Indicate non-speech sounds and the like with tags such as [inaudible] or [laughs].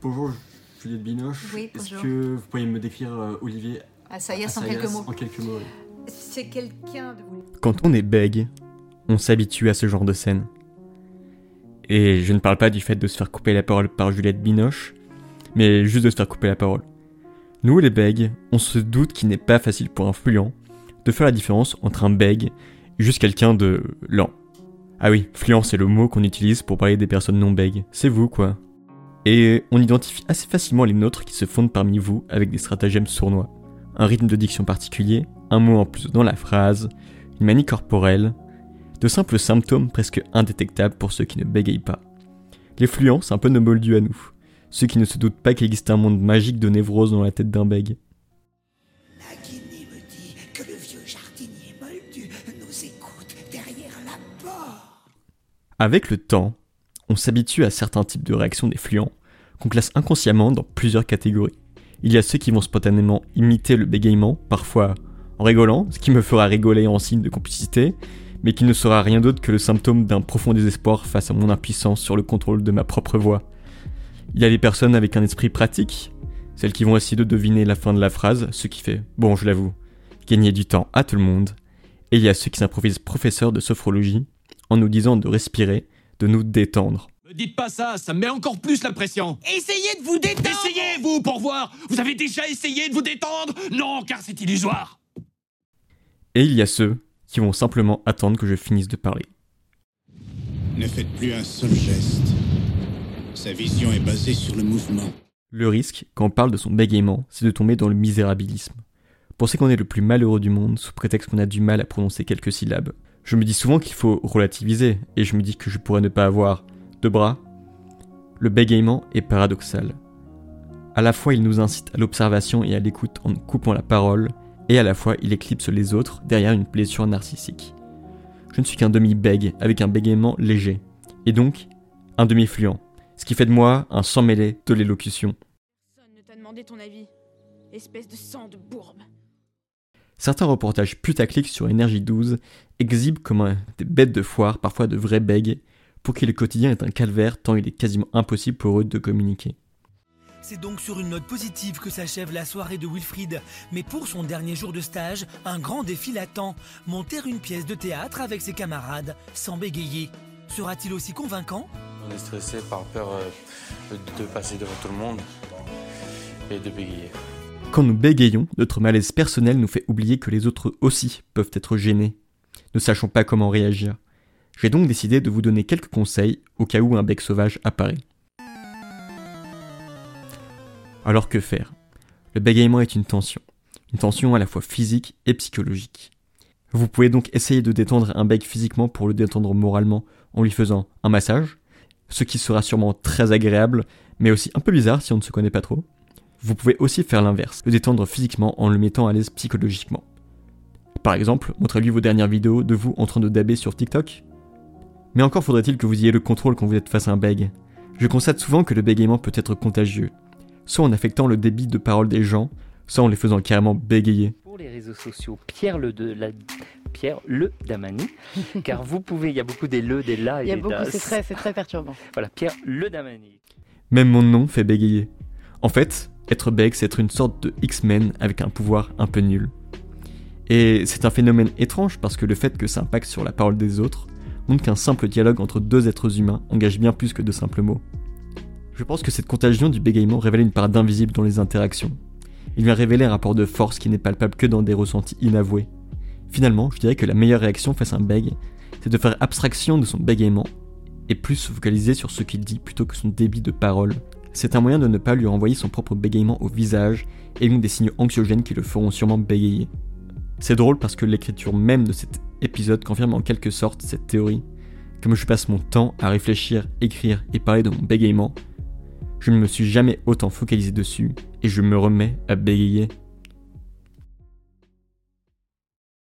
Bonjour, Juliette Binoche. Oui, Est-ce que vous pourriez me décrire euh, Olivier? Ah, ça y est, en Assayas quelques mots. En quelques mots, oui. C'est quelqu'un de vous. Quand on est bègue, on s'habitue à ce genre de scène. Et je ne parle pas du fait de se faire couper la parole par Juliette Binoche, mais juste de se faire couper la parole. Nous, les bègues, on se doute qu'il n'est pas facile pour un fluent de faire la différence entre un bègue et juste quelqu'un de lent. Ah oui, fluent, c'est le mot qu'on utilise pour parler des personnes non bègues. C'est vous, quoi. Et on identifie assez facilement les nôtres qui se fondent parmi vous avec des stratagèmes sournois. Un rythme de diction particulier, un mot en plus dans la phrase, une manie corporelle, de simples symptômes presque indétectables pour ceux qui ne bégayent pas. Les fluents, c'est un peu nos moldus à nous, ceux qui ne se doutent pas qu'il existe un monde magique de névrose dans la tête d'un bègue. Avec le temps, on s'habitue à certains types de réactions des fluents qu'on classe inconsciemment dans plusieurs catégories. Il y a ceux qui vont spontanément imiter le bégaiement, parfois en rigolant, ce qui me fera rigoler en signe de complicité, mais qui ne sera rien d'autre que le symptôme d'un profond désespoir face à mon impuissance sur le contrôle de ma propre voix. Il y a les personnes avec un esprit pratique, celles qui vont essayer de deviner la fin de la phrase, ce qui fait, bon je l'avoue, gagner du temps à tout le monde, et il y a ceux qui s'improvisent professeurs de sophrologie en nous disant de respirer, de nous détendre. Dites pas ça, ça me met encore plus la pression. Essayez de vous détendre Essayez, vous, pour voir Vous avez déjà essayé de vous détendre? Non, car c'est illusoire Et il y a ceux qui vont simplement attendre que je finisse de parler. Ne faites plus un seul geste. Sa vision est basée sur le mouvement. Le risque, quand on parle de son bégaiement, c'est de tomber dans le misérabilisme. Penser qu'on est le plus malheureux du monde sous prétexte qu'on a du mal à prononcer quelques syllabes. Je me dis souvent qu'il faut relativiser, et je me dis que je pourrais ne pas avoir deux bras. Le bégaiement est paradoxal. À la fois il nous incite à l'observation et à l'écoute en nous coupant la parole, et à la fois il éclipse les autres derrière une blessure narcissique. Je ne suis qu'un demi-bègue avec un bégaiement léger, et donc un demi-fluent, ce qui fait de moi un sans mêlé de l'élocution. Personne ne t'a demandé ton avis. Espèce de sang de bourbe. Certains reportages putaclic sur Énergie 12 exhibent comme un- des bêtes de foire, parfois de vrais bègues, pour qui le quotidien est un calvaire tant il est quasiment impossible pour eux de communiquer. C'est donc sur une note positive que s'achève la soirée de Wilfried. Mais pour son dernier jour de stage, un grand défi l'attend. Monter une pièce de théâtre avec ses camarades, sans bégayer. Sera-t-il aussi convaincant? On est stressé par peur euh, de passer devant tout le monde et de bégayer. Quand nous bégayons, notre malaise personnel nous fait oublier que les autres aussi peuvent être gênés, ne sachant pas comment réagir. J'ai donc décidé de vous donner quelques conseils au cas où un bec sauvage apparaît. Alors que faire? Le bégaiement est une tension, une tension à la fois physique et psychologique. Vous pouvez donc essayer de détendre un bec physiquement pour le détendre moralement en lui faisant un massage, ce qui sera sûrement très agréable, mais aussi un peu bizarre si on ne se connaît pas trop. Vous pouvez aussi faire l'inverse, le détendre physiquement en le mettant à l'aise psychologiquement. Par exemple, montrez-lui vos dernières vidéos de vous en train de daber sur TikTok. Mais encore faudrait-il que vous ayez le contrôle quand vous êtes face à un beg. Je constate souvent que le bégaiement peut être contagieux, soit en affectant le débit de parole des gens, soit en les faisant carrément bégayer. Pour les réseaux sociaux, Pierre le, de, la, Pierre le Damani, [laughs] car vous pouvez, il y a beaucoup des le, des la et Il y a des beaucoup, das. c'est très, c'est très perturbant. [laughs] Voilà, Pierre le Damani. Même mon nom fait bégayer. En fait, être bègue, c'est être une sorte de X-Men avec un pouvoir un peu nul. Et c'est un phénomène étrange parce que le fait que ça impacte sur la parole des autres montre qu'un simple dialogue entre deux êtres humains engage bien plus que de simples mots. Je pense que cette contagion du bégaiement révèle une part d'invisible dans les interactions. Il vient révéler un rapport de force qui n'est palpable que dans des ressentis inavoués. Finalement, je dirais que la meilleure réaction face à un bègue, c'est de faire abstraction de son bégaiement et plus se focaliser sur ce qu'il dit plutôt que son débit de parole. C'est un moyen de ne pas lui renvoyer son propre bégaiement au visage et donc des signes anxiogènes qui le feront sûrement bégayer. C'est drôle parce que l'écriture même de cet épisode confirme en quelque sorte cette théorie. Comme je passe mon temps à réfléchir, écrire et parler de mon bégaiement, je ne me suis jamais autant focalisé dessus et je me remets à bégayer